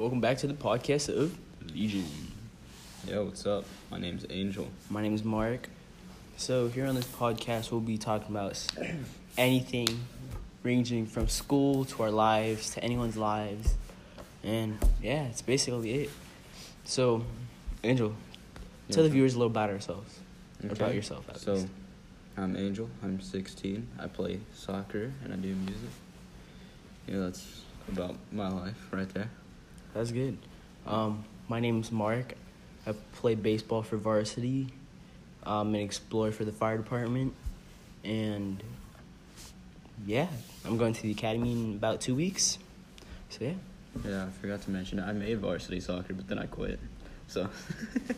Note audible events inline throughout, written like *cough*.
welcome back to the podcast of Legion. Yo, what's up? My name's Angel. My name is Mark. So here on this podcast, we'll be talking about *clears throat* anything ranging from school to our lives to anyone's lives, and yeah, it's basically it. So, Angel, tell the viewers a little about ourselves, or about yourself. At So, least. I'm Angel. I'm 16. I play soccer and I do music. Yeah, that's about my life right there. That's good. Um, my name's Mark. I play baseball for varsity. I'm an explorer for the fire department, and yeah, I'm going to the academy in about two weeks. So yeah. Yeah, I forgot to mention I made varsity soccer, but then I quit. So,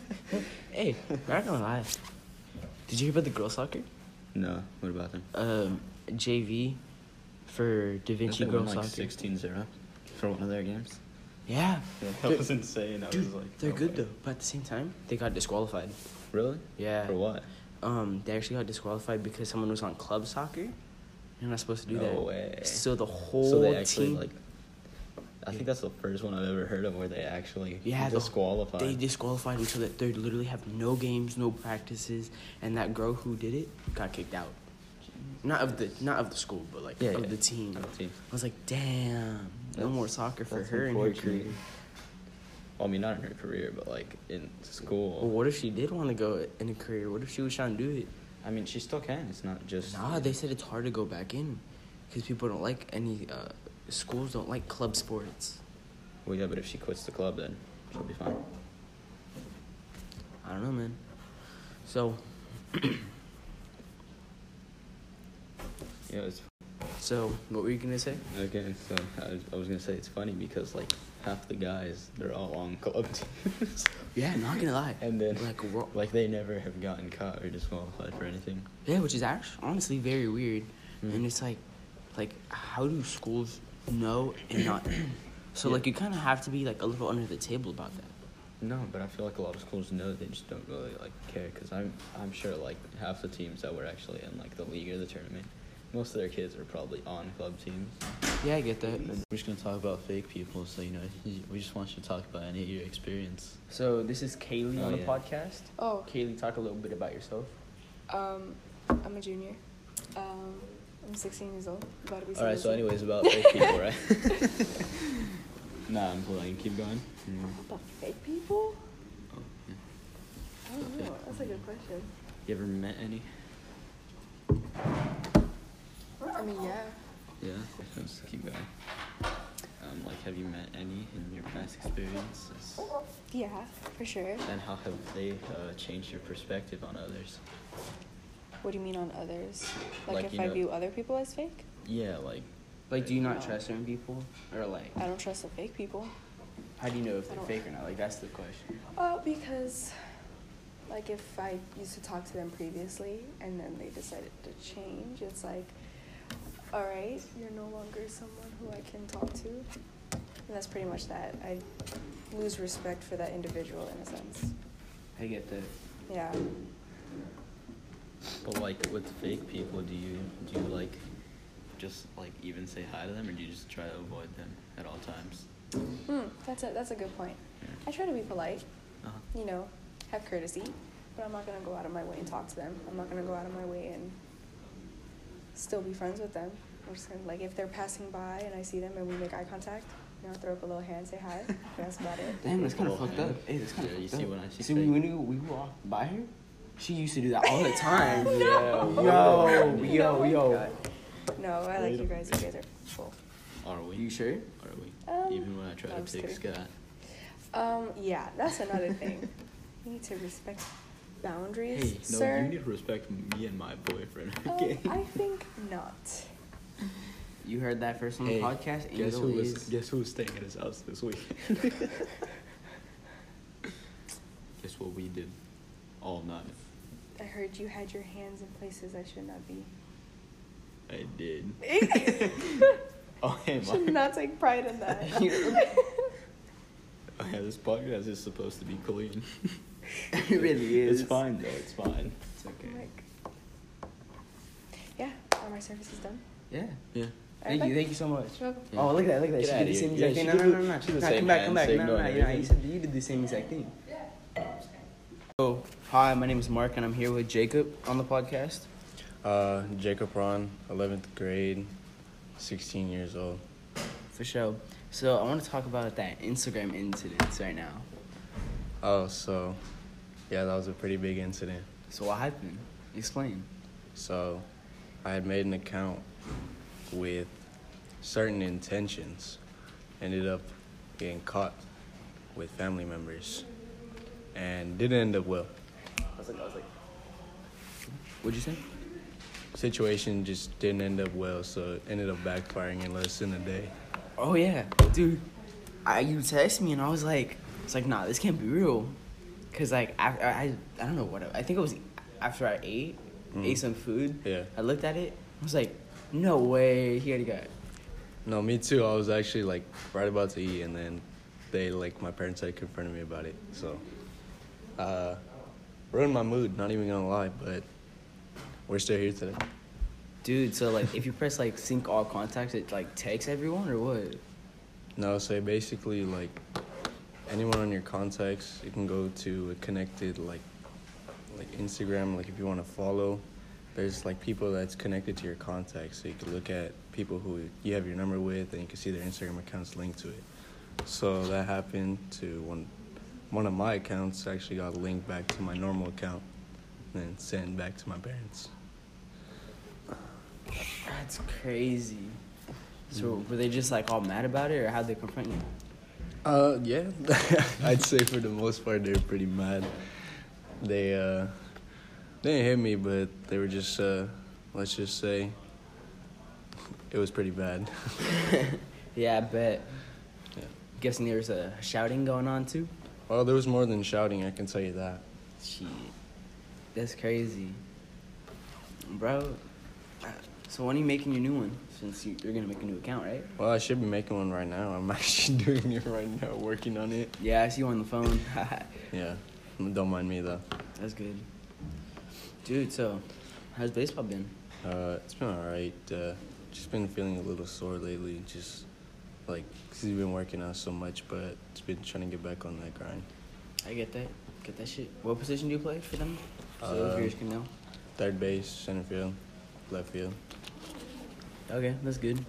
*laughs* Hey, not gonna lie. Did you hear about the girls soccer? no. What about them? Um, JV for Da Vinci girls like soccer. 16-0 for one of their games. Yeah, that Dude- was insane. I dude, was like, they're no good way. though. But at the same time, they got disqualified. Really? Yeah. For what? Um, they actually got disqualified because someone was on club soccer. You're not supposed to do that. No way. So the whole so they actually team, like. I think that's the first one I've ever heard of where they actually yeah, the- disqualified. They disqualified until that they literally have no games, no practices, and that girl who did it got kicked out. Not of the not of the school, but like Yeah, of yeah. the team. Of the team. I was like, damn, no That's- more soccer for her in her career. Well, I mean, not in her career, but like in school. Well, what if she did want to go in a career? What if she was trying to do it? I mean, she still can. It's not just. Nah, they said it's hard to go back in because people don't like any uh, schools don't like club sports. Well, yeah, but if she quits the club, then she'll be fine. I don't know, man. So, *clears throat* Yeah, it's so what were you gonna say? okay. So I was, I was gonna say it's funny because like half the guys they're all on club teams, *laughs* Yeah, not gonna lie. and then like, we're- like they never have gotten caught or disqualified for anything. yeah, which is actually honestly very weird, Mhm. and it's like, like how do schools know and not? *clears throat* So Yeah. like you kind of have to be like a little under the table about that. No, but I feel like a lot of schools know they just don't really like care because I'm I'm sure like half the teams that were actually in like the league or the tournament, most of their kids are probably on club teams. Yeah, I get that. We're just gonna talk about fake people, so you know, we just want you to talk about any of your experience. So this is Kaylee Oh, on the yeah. podcast. Oh, Kaylee, talk a little bit about yourself. um, I'm a junior. Um, I'm 16 years old. About to be All right. So, 17. anyways, about fake people, right? *laughs* nah, I'm playing. Keep going. About fake people? Oh, yeah. I don't know. That's a good question. You ever met any? I mean, yeah. Yeah. Let's keep going. Um, like, have you met any in your past experiences? Yeah, for sure. And how have they uh, changed your perspective on others? What do you mean on others? Like, Like, if I know- view other people as fake? Yeah, like Like, do you not trust certain people, or like, I don't trust the fake people. how do you know if they're fake or not? Like, that's the question. Uh, because, like, if I used to talk to them previously and then they decided to change, it's like, all right, you're no longer someone who I can talk to. And that's pretty much that. I lose respect for that individual in a sense. I get that. Yeah. But like with fake people, do you do you like just like even say hi to them, or do you just try to avoid them at all times? Hmm, that's a that's a good point. I try to be polite, Uh-huh. you know, have courtesy, but I'm not gonna go out of my way and talk to them. I'm not gonna go out of my way and still be friends with them. I'm just gonna like if they're passing by and I see them and we make eye contact, you know, throw up a little hand, say hi. *laughs* That's about it. Damn, that's kind of fucked yeah. up. Hey, that's kind of Yeah, you see up. when I see see when we, we walked by her, she used to do that all the *laughs* time. No. Yo, yo, *laughs* No. yo. No, I like you guys. You guys are cool. Are we? You sure? Are we? Um, even when I try no, to I'm just pick. Scott. Um, yeah, that's another thing. You need to respect boundaries, Hey, no, sir. you need to respect me and my boyfriend. Um, Okay. I think not. You heard that first on Hey, the podcast. guess Angel who was guess who was staying at his house this week? *laughs* guess what we did all night. I heard you had your hands in places I should not be. I did. *laughs* Oh, hey, should not take pride in that. *laughs* Oh, yeah, this podcast is supposed to be clean. *laughs* it really is. It's fine though. It's fine. It's okay. Like, yeah, are my services done? Yeah. Yeah. Thank you, thank you so much. You're welcome. Oh, look at that, look at that. Get she did the same exact she thing. No, did no, no, no. she did the Nah, come back, come back. No, no, no, no. You, know, you said you did the same exact thing. So, hi, my name is Mark, and I'm here with Jacob on the podcast. Uh, Jacob Ron, 11th grade, 16 years old. For sure. So, I want to talk about that Instagram incidents right now. Oh, so, yeah, that was a pretty big incident. So, what happened? Explain. So, I had made an account with certain intentions. Ended up getting caught with family members, and didn't end up well. I was like, I was like, what'd you say? Situation just didn't end up well, so it ended up backfiring in less than a day. Oh yeah, dude. I you text me and I was like, it's like nah, this can't be real, cause like I I, I don't know what I think it was after I ate Mm. ate some food. Yeah. I looked at it. I was like, no way, he already got. It. No, me too. I was actually like right about to eat, and then they like my parents had confronted me about it. So, uh, ruined my mood. Not even gonna lie, but we're still here today. Dude, so like if you press like sync all contacts, it like takes everyone or what? No, so basically like anyone on your contacts, you can go to a connected like like Instagram. Like if you want to follow, there's like people that's connected to your contacts, so you can look at people who you have your number with, and you can see their Instagram accounts linked to it. So that happened to one one of my accounts actually got linked back to my normal account, and then sent back to my parents. That's crazy. So were they just like all mad about it, or how'd they confront you? Uh, yeah, *laughs* I'd say for the most part they were pretty mad. They uh, they didn't hit me, but they were just uh, let's just say it was pretty bad. *laughs* yeah, I bet. Yeah. Guessing there was a shouting going on too. Well, there was more than shouting, I can tell you that. Shit, that's crazy, bro. So when are you making your new one? Since you, you're gonna make a new account, right? Well, I should be making one right now. I'm *laughs* actually doing it right now, working on it. Yeah, I see you on the phone. *laughs* Yeah, don't mind me though. that's good, dude. So, how's baseball been? Uh, it's been alright. Uh, just been feeling a little sore lately. Just like because you've been working out so much, but it's been trying to get back on that grind. I get that. Get that shit. What position do you play for them? So Uh, viewers can know. Third base, center field, left field. Okay, that's good.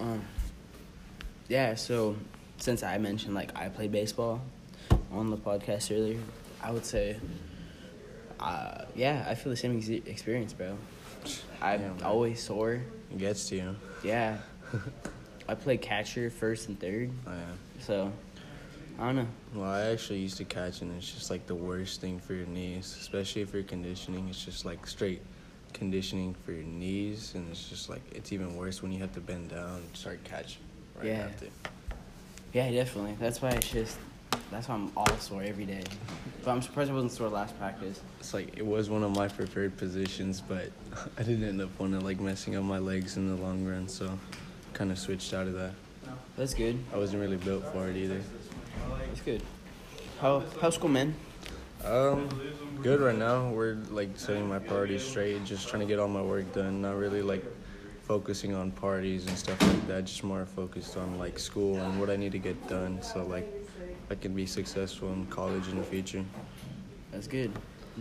Um, yeah. So, since I mentioned like I played baseball on the podcast earlier, I would say, uh, yeah, I feel the same ex- experience, bro. I'm Yeah, always sore. It gets to you. Yeah. *laughs* I play catcher first and third, Oh, yeah. so I don't know. Well, I actually used to catch, and it's just like the worst thing for your knees, especially if you're conditioning. It's just like straight conditioning for your knees, and it's just like it's even worse when you have to bend down and start catching right Yeah. after. Yeah, definitely. That's why it's just. That's why I'm all sore every day. But I'm surprised I wasn't sore last practice. It's like it was one of my preferred positions, but *laughs* I didn't end up wanting like messing up my legs in the long run, so kind of switched out of that. That's good. I wasn't really built for it either. That's good. How how's school, man? Um, good right now. We're like setting my priorities straight, just trying to get all my work done. Not really like focusing on parties and stuff like that. Just more focused on like school and what I need to get done, so like I can be successful in college in the future. That's good.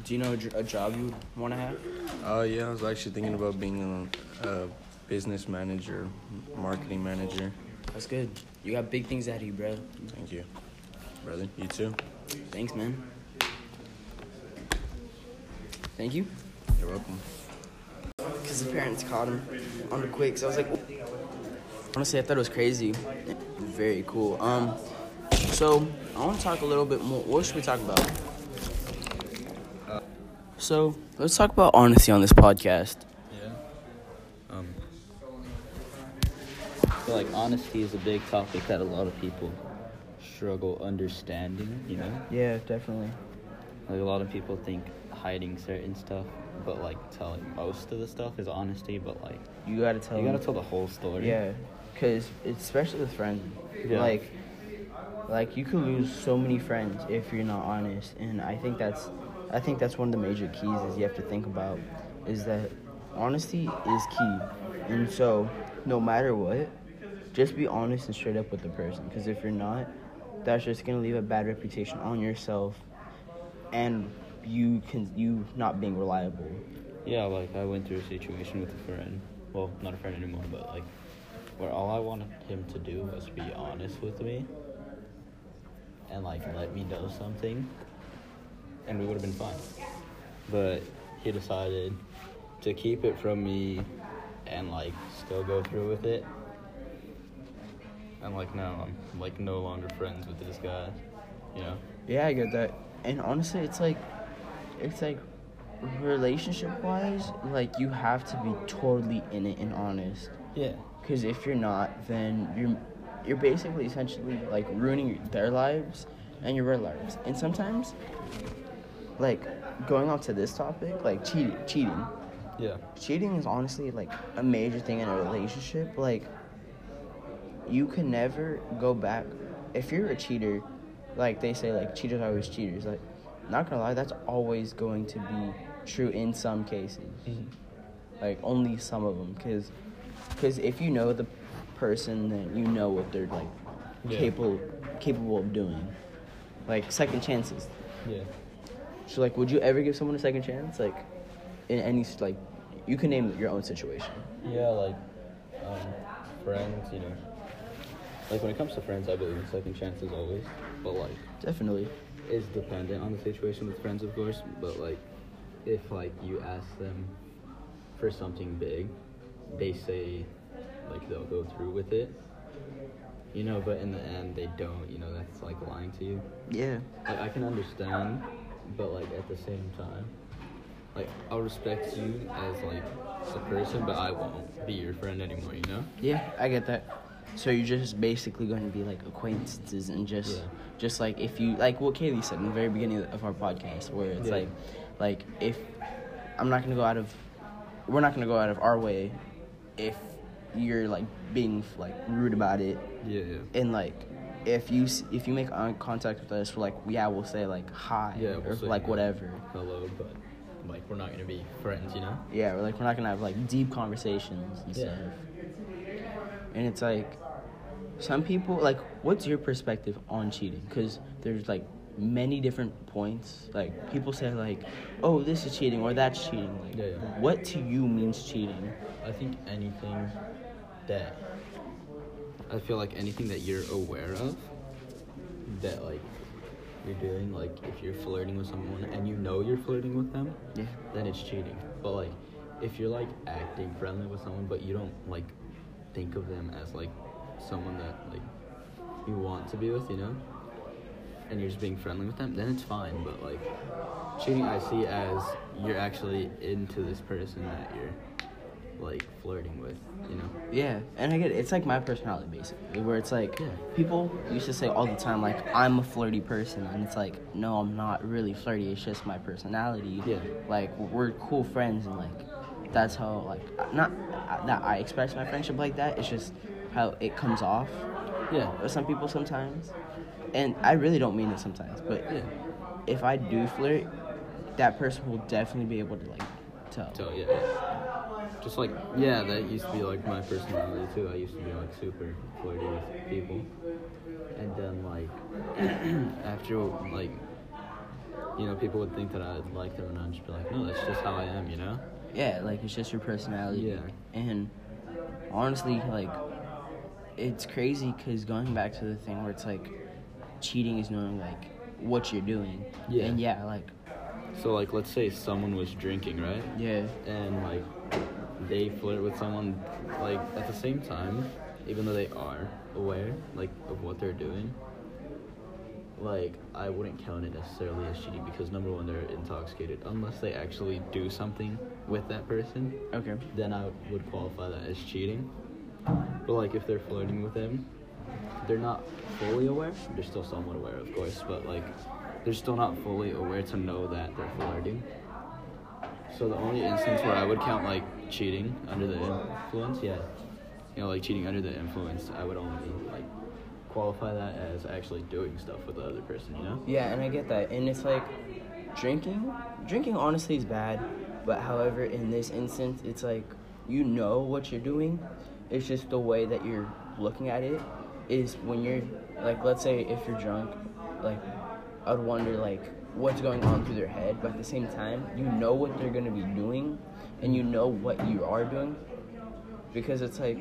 Do you know a, job you want to have? Uh, yeah, I was actually thinking about being a, a business manager, marketing manager. That's good. You got big things ahead of you, bro. Thank you, brother. You too. Thanks, man. Thank you. You're welcome. Because the parents caught him on the quick, so I was like, honestly, I thought it was crazy. Very cool. Um, so I want to talk a little bit more. What should we talk about? So let's talk about honesty on this podcast. Yeah. Um, I feel like honesty is a big topic that a lot of people struggle understanding, you know? Yeah, definitely. Like a lot of people think hiding certain stuff, but like telling most of the stuff is honesty, but like You gotta tell. you gotta tell the whole story. Yeah, because especially with friends, Yeah. like, like you could lose so many friends if you're not honest, and I think that's, I think that's one of the major keys is you have to think about, is that honesty is key, and so no matter what, just be honest and straight up with the person. Because if you're not, that's just gonna leave a bad reputation on yourself, and you can you not being reliable. Yeah, like I went through a situation with a friend. Well, not a friend anymore, but like where all I wanted him to do was be honest with me and like let me know something and we would have been fine. But he decided to keep it from me and like still go through with it. And like now I'm like no longer friends with this guy. You know? Yeah, I get that. And honestly, it's like, it's like, relationship wise, like you have to be totally in it and honest. Yeah. Because if you're not, then you're you're basically essentially like ruining their lives and your lives. And sometimes, like going on to this topic, like cheating, cheating, Yeah. cheating is honestly like a major thing in a relationship. Like you can never go back if you're a cheater. Like they say, like cheaters are always cheaters. Like not gonna lie, that's always going to be true in some cases. Like only some of them, because because if you know the person, then you know what they're like Yeah. capable capable of doing. Like second chances. Yeah. So like, would you ever give someone a second chance? Like, in any like, you can name your own situation. Yeah, like um, friends, you know. Like when it comes to friends, I believe in second chances always. But like, Definitely. It's dependent on the situation with friends, of course. But like, if like you ask them for something big, they say like they'll go through with it. You know, but in the end they don't. You know, that's like lying to you. Yeah. Like I can understand, but like at the same time, like I'll respect you as like a person, but I won't be your friend anymore. You know? Yeah, I get that. So you're just basically going to be like acquaintances and just, Yeah. just like if you like what Kaylee said in the very beginning of our podcast, where it's Yeah. like, like if I'm not gonna go out of, we're not gonna go out of our way, if you're like being like rude about it, Yeah, yeah. and like if you if you make contact with us, we're like yeah we'll say like hi Yeah, or we'll say, like whatever. Hello, but like we're not gonna be friends, you know? Yeah, we're like we're not gonna have like deep conversations and Yeah. stuff. And it's like some people like what's your perspective on cheating? Cuz there's like many different points. Like people say like, "Oh, this is cheating" or "That's cheating." Like Yeah, yeah. what to you means cheating? I think anything that I feel like anything that you're aware of that like you're doing, like if you're flirting with someone and you know you're flirting with them, Yeah. then it's cheating. But like if you're like acting friendly with someone but you don't like think of them as like someone that like you want to be with, you know? And you're just being friendly with them, then it's fine. But like cheating I see as you're actually into this person that you're like flirting with, you know? Yeah, and I get it. It's like my personality basically, where it's like Yeah. people used to say all the time like I'm a flirty person, and it's like no, I'm not really flirty. It's just my personality. Yeah. Like we're cool friends, and like that's how like not that I express my friendship like that. It's just how it comes off Yeah. with some people sometimes, and I really don't mean it sometimes. But Yeah. if I do flirt, that person will definitely be able to like tell. So yeah. Just like yeah, that used to be like my personality too. I used to be like super flirty with people. And then like *clears throat* after like you know, people would think that I like them and I'd just be like, No, that's just how I am, you know? Yeah, like it's just your personality. Yeah. And honestly, like it's crazy because going back to the thing where it's like cheating is knowing like what you're doing. Yeah. And yeah, like So like let's say someone was drinking, right? yeah, And like they flirt with someone like at the same time, even though they are aware like of what they're doing. Like I wouldn't count it necessarily as cheating because number one they're intoxicated unless they actually do something with that person. okay. Then I would qualify that as cheating. But like if they're flirting with them, they're not fully aware. They're still somewhat aware, of course, but like they're still not fully aware to know that they're flirting. So the only instance where I would count like cheating under the influence, yeah, you know, like cheating under the influence, I would only like qualify that as actually doing stuff with the other person, you know? Yeah, and I get that. And it's like drinking. Drinking honestly is bad, but however, in this instance, it's like you know what you're doing, It's just the way that you're looking at it is when you're like, let's say if you're drunk, like I'd wonder like what's going on through their head, but at the same time, you know what they're gonna be doing, and you know what you are doing, because it's like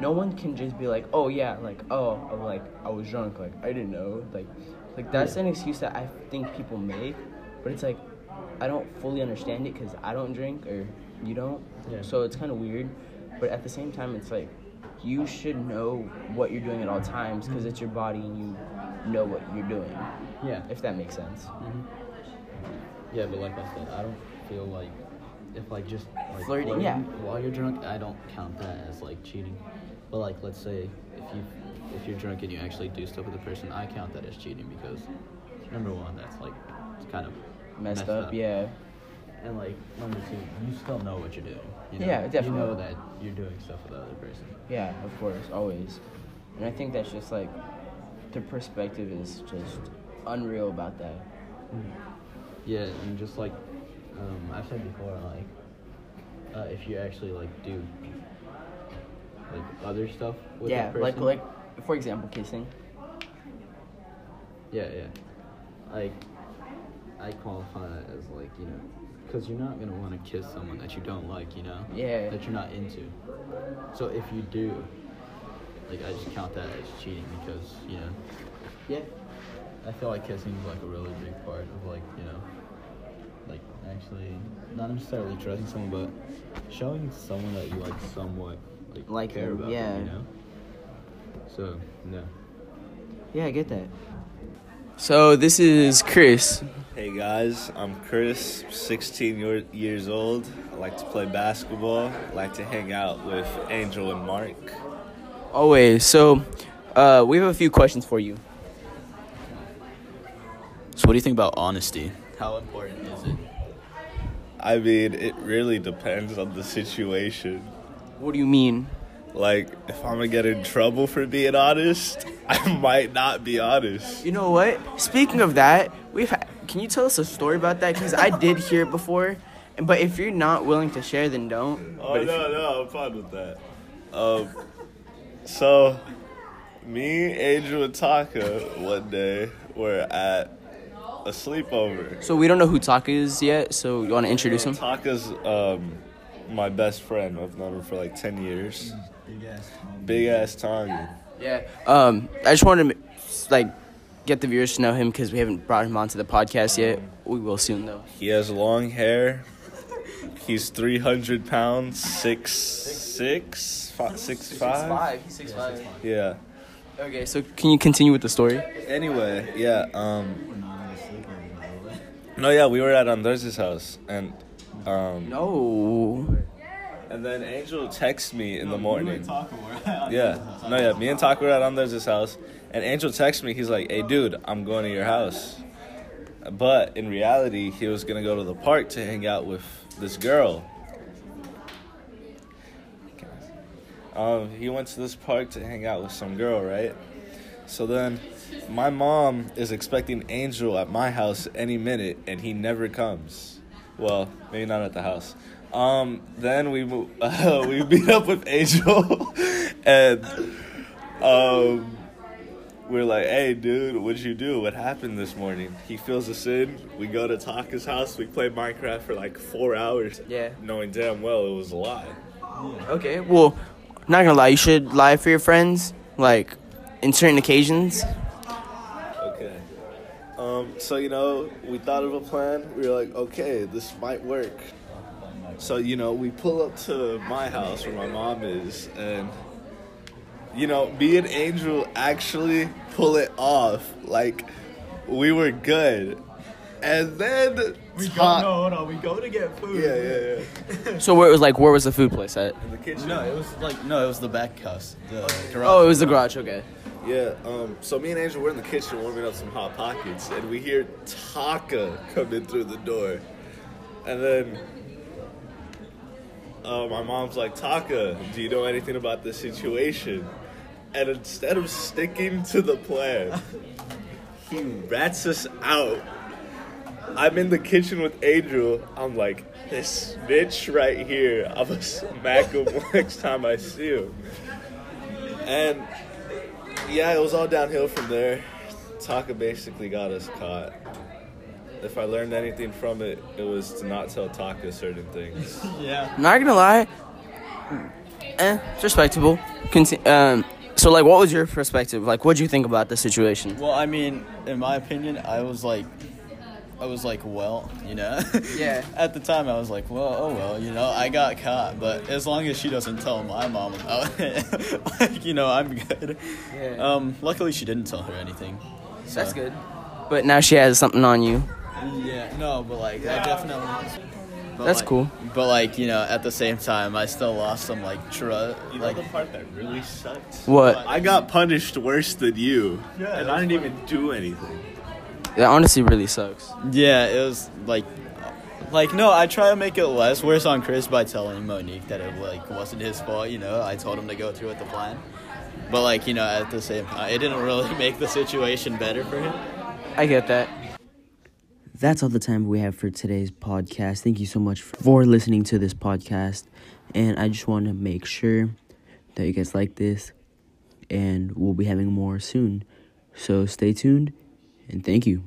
no one can just be like, oh yeah, like oh, I'm like I was drunk, like I didn't know, like like that's an excuse that I think people make, but it's like I don't fully understand it because I don't drink or you don't, Yeah. so it's kind of weird, but at the same time, it's like you should know what you're doing at all times because mm-hmm. it's your body and you know what you're doing, Yeah. if that makes sense. Mm-hmm. Yeah, but like I said, I don't feel like if like just like Flirting, yeah. while you're drunk, I don't count that as like cheating. But like let's say if you if you're drunk and you actually do stuff with a person, I count that as cheating because number one, that's like it's kind of Messed, up, yeah. And like number two, you still know what you're doing. You know? Yeah, definitely. You know that you're doing stuff with the other person. Yeah, of course, always. And I think that's just like the perspective is just unreal about that. Yeah, and just like um, I've said before, like uh, if you actually like do like other stuff with yeah, person, like like for example, kissing. yeah, yeah, like I qualify that as like you know, because you're not gonna want to kiss someone that you don't like, you know, Yeah. that you're not into. So if you do, like I just count that as cheating because you know, Yeah. I feel like kissing is like a really big part of like you know, actually not necessarily trusting someone, but showing someone that you like somewhat like, Like care about yeah. them, you know. So no. Yeah, I get that. So this is Chris. Hey guys, I'm Chris, 16 year- years old. I like to play basketball. I like to hang out with Angel and Mark. Always. So, uh, we have a few questions for you. So what do you think about honesty? How important is it? I mean, it really depends on the situation. What do you mean? Like, if I'm gonna get in trouble for being honest, *laughs* I might not be honest. You know what? Speaking of that, we've. Ha- can you tell us a story about that? Because I did hear it before, but if you're not willing to share, then don't. Oh But no, no, I'm fine with that. Um, so me, Angel, and Taka one day were at a sleepover. So we don't know who Taka is yet. So you want to introduce him? Taka's um, my best friend. I've known him for like 10 years. Big ass Big ass Tongan. Yeah. Um, I just wanted to like get the viewers to know him because we haven't brought him onto the podcast yet. We will soon though. He has long hair. He's 300 pounds, six, six, fi- six, five. He's six five. Yeah. Okay, so can you continue with the story? Anyway, yeah. Um. No, yeah, we were at Andres' house, and um, No. and then Angel texts me in the morning. Yeah, no, yeah, me and Taka were at Andres' house, and Angel texts me. He's like, "Hey, dude, I'm going to your house," but in reality, he was gonna go to the park to hang out with this girl. Um, he went to this park to hang out with some girl, right? So then, my mom is expecting Angel at my house any minute, and he never comes. Well, maybe not at the house. Um, then we uh, *laughs* we meet up with Angel, *laughs* and um, we're like, "Hey, dude, what'd you do? What happened this morning?" He fills us in. We go to Taka's house. We play Minecraft for like four hours. Yeah. knowing damn well it was a lie. Okay. Well, not gonna lie, you should lie for your friends, like in certain occasions. Okay. Um, so you know, we thought of a plan. We were like, okay, this might work. So you know, we pull up to my house where my mom is, and you know, me and Angel actually pull it off. Like we were good, and then we hold on. We go to get food. Yeah, yeah, yeah. *laughs* So where it was like, where was the food place at? In the kitchen. No, it was like no, it was the back house. The garage. Oh, it was the garage. Okay. Yeah, um, so me and Angel were in the kitchen warming up some hot pockets, and we hear Taka coming through the door. And then uh, my mom's like, Taka, do you know anything about this situation? And instead of sticking to the plan, he rats us out. I'm in the kitchen with Angel. I'm like, this bitch right here, I'm gonna smack him *laughs* next time I see him. And yeah, it was all downhill from there. Taka basically got us caught. If I learned anything from it, it was to not tell Taka certain things. *laughs* Yeah. Not gonna lie. Eh, it's respectable. Conti- um, so like, what was your perspective? Like, what'd you think about the situation? Well, I mean, in my opinion, I was like, I was like, well, you know. *laughs* Yeah. At the time, I was like, well, oh well, you know, I got caught, but as long as she doesn't tell my mom about *laughs* it, like, you know, I'm good. Yeah. Um, luckily, she didn't tell her anything. so- That's good. But now she has something on you. Yeah, no, but like, I definitely. but, That's like- cool. But like, you know, at the same time, I still lost some like trust. You know Like, the part that really sucks? What? I got punished worse than you, yeah, and I didn't even do anything. That honestly really sucks. yeah, it was like, like no, I try to make it less worse on Chris by telling Monique that it like wasn't his fault. You know, I told him to go through with the plan. But like, you know, at the same time, it didn't really *laughs* make the situation better for him. I get that. That's all the time we have for today's podcast. Thank you so much for listening to this podcast. And I just want to make sure that you guys like this. And we'll be having more soon. So stay tuned and thank you.